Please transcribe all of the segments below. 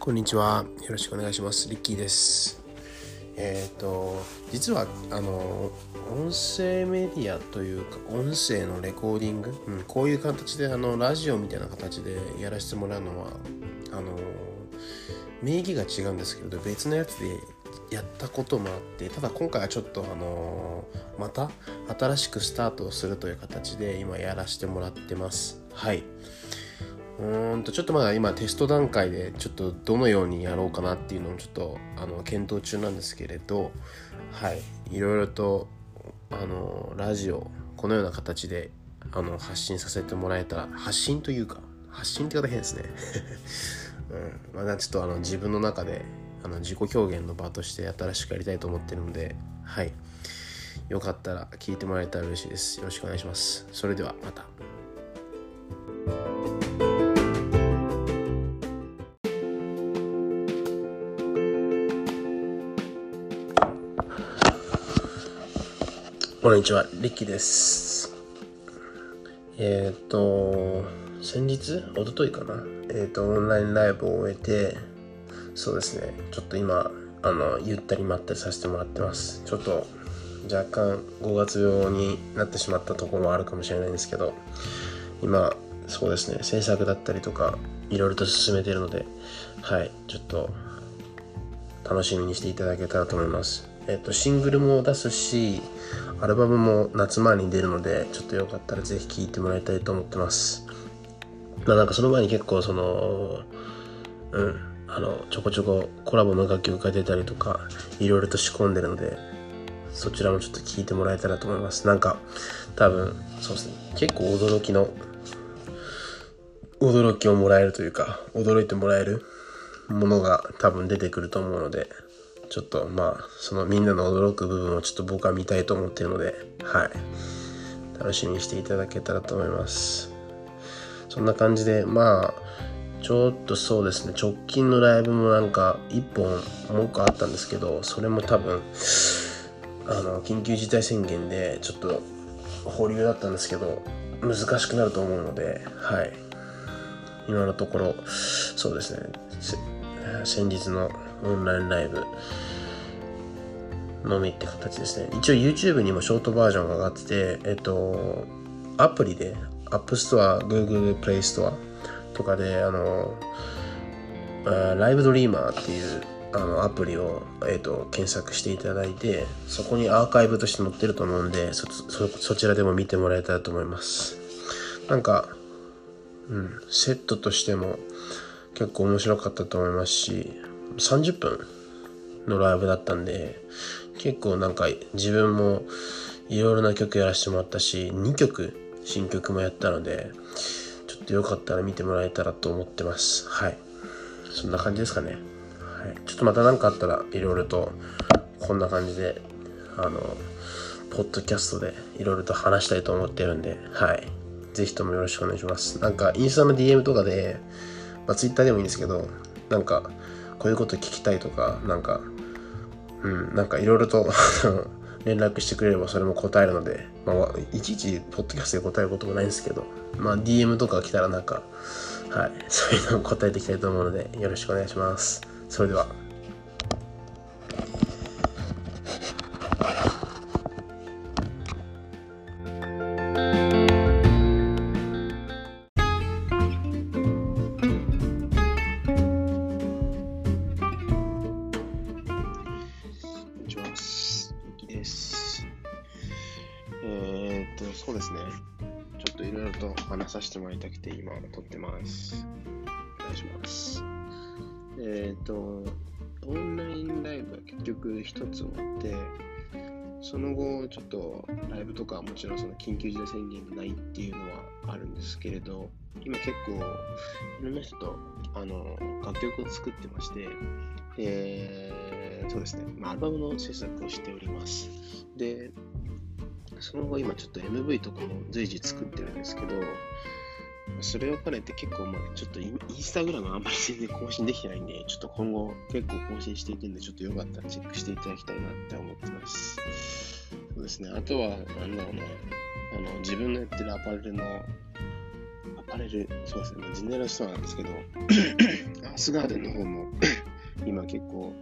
こんにちは。よろしくお願いします。リッキーです。えっ、と、実は、あの、音声メディアというか、音声のレコーディング、うん、こういう形で、あの、ラジオみたいな形でやらせてもらうのは、あの、名義が違うんですけど、別のやつでやったこともあって、ただ今回はちょっと、あの、また新しくスタートするという形で、今やらせてもらってます。はい。うんとちょっとまだ今テスト段階でちょっとどのようにやろうかなっていうのをちょっとあの検討中なんですけれどはい。いろいろとあのラジオこのような形であの発信させてもらえたら発信というか発信って言い方変ですね。うん。まあちょっとあの自分の中であの自己表現の場として新しくやりたいと思ってるのではい。よかったら聞いてもらえたら嬉しいです。よろしくお願いします。それではまた。こんにちは、リッキーです。えっ、と、先日、一昨日かな、えっ、と、オンラインライブを終えて、そうですね、ちょっと今、あの、ゆったりまったりさせてもらってます。ちょっと、若干5月病になってしまったところもあるかもしれないんですけど、今、そうですね、制作だったりとか、いろいろと進めてるので、はい、ちょっと、楽しみにしていただけたらと思います。えっ、と、シングルも出すし、アルバムも夏前に出るので、ちょっとよかったらぜひ聴いてもらいたいと思ってます。まあなんかその前に結構その、うん、あの、ちょこちょこコラボの楽曲が出たりとか、いろいろと仕込んでるので、そちらもちょっと聴いてもらえたらと思います。なんか、多分、そうですね、結構驚きの、驚きをもらえるというか、驚いてもらえるものが多分出てくると思うので、ちょっとまあそのみんなの驚く部分をちょっと僕は見たいと思ってるのではい。楽しみにしていただけたらと思います。そんな感じでまあちょっとそうですね。直近のライブもなんか1本もう一個あったんですけどそれも多分あの緊急事態宣言でちょっと保留だったんですけど難しくなると思うのではい。今のところそうですね。先日のオンラインライブのみって形ですね。一応 YouTube にもショートバージョンが上がってて、えっと、アプリで App Store、Google Play Store とかで、あの、ライブドリーマーっていうあのアプリを、えっと、検索していただいて、そこにアーカイブとして載ってると思うんで、そ、そちらでも見てもらえたらと思います。なんか、うん、セットとしても結構面白かったと思いますし、30分のライブだったんで結構なんか自分もいろいろな曲やらせてもらったし2曲新曲もやったのでちょっとよかったら見てもらえたらと思ってます。はい。そんな感じですかね、はい、ちょっとまた何かあったらいろいろとこんな感じであのポッドキャストでいろいろと話したいと思ってるんではい。ぜひともよろしくお願いします。なんかインスタの DM とかでまあ、ツイッターでもいいんですけど、なんか、こういうこと聞きたいとか、なんか、うん、なんかいろいろと 連絡してくれればそれも答えるので、まあ、いちいちポッドキャストで答えることもないんですけど、まあ、DM とか来たらなんか、はい、そういうのを答えていきたいと思うので、よろしくお願いします。それでは。そうですね。ちょっといろいろと話させてもらいたくて今撮ってます。お願いします。えー、っと、オンラインライブは結局一つ終わって、その後、ちょっとライブとかはもちろんその緊急事態宣言がないっていうのはあるんですけれど、今結構いろんな人とあの楽曲を作ってまして、で、そうですね、まあ、アルバムの制作をしております。で、その後今ちょっと MV とかも随時作ってるんですけど、それを兼ねて結構まあちょっとインスタグラムあんまり全然更新できてないんで、ちょっと今後結構更新していくんで、ちょっとよかったらチェックしていただきたいなって思ってます。そうですね、あとは、なんだろうな、あの自分のやってるアパレルのアパレル、そうですね、ジェネラルストアなんですけど、アスガーデンの方も 今結構、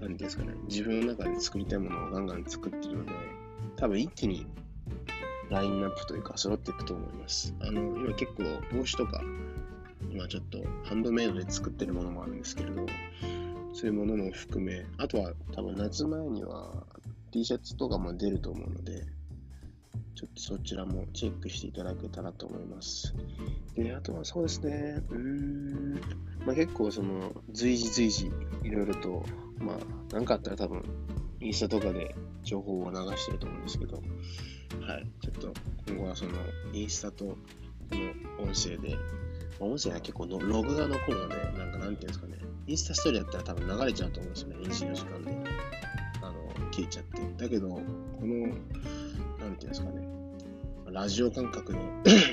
なんですかね、自分の中で作りたいものをガンガン作ってるので、多分一気にラインナップというか揃っていくと思います。あの、今結構帽子とか、今ちょっとハンドメイドで作ってるものもあるんですけれど、そういうものも含め、あとは多分夏前には T シャツとかも出ると思うので、ちょっとそちらもチェックしていただけたらと思います。で、あとはそうですね、うーん、まあ、結構その随時随時いろいろと、まあ、何かあったら多分インスタとかで情報を流してると思うんですけど、はい、ちょっと今後はそのインスタとこの音声で、まあ音声は結構のログが残るので、なんかなんていうんですかね、インスタストーリーやったら多分流れちゃうと思うんですよね、24時間で。あの、消えちゃって。だけど、この、なんていうんですかね、ラジオ感覚の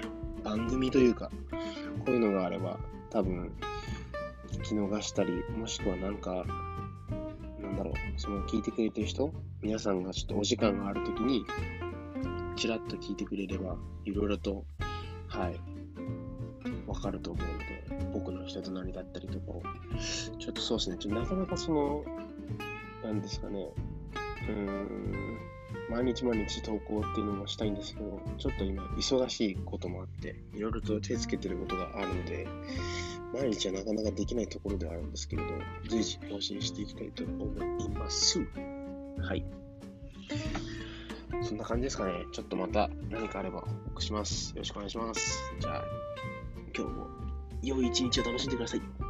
番組というか、こういうのがあれば、多分、聞き逃したり、もしくはなんか、だろう、その聞いてくれてる人、皆さんがちょっとお時間があるときに、ちらっと聞いてくれれば、いろいろと、はい、わかると思うので、僕の人となりだったりとかを、ちょっとそうですね、ちょなかなかその、なんですかね、うーん、毎日毎日投稿っていうのもしたいんですけど、ちょっと今、忙しいこともあって、いろいろと手つけてることがあるので、毎日はなかなかできないところではあるんですけれど、随時更新していきたいと思います。はい。そんな感じですかね。ちょっとまた何かあれば報告します。よろしくお願いします。じゃあ、今日も良い一日を楽しんでください。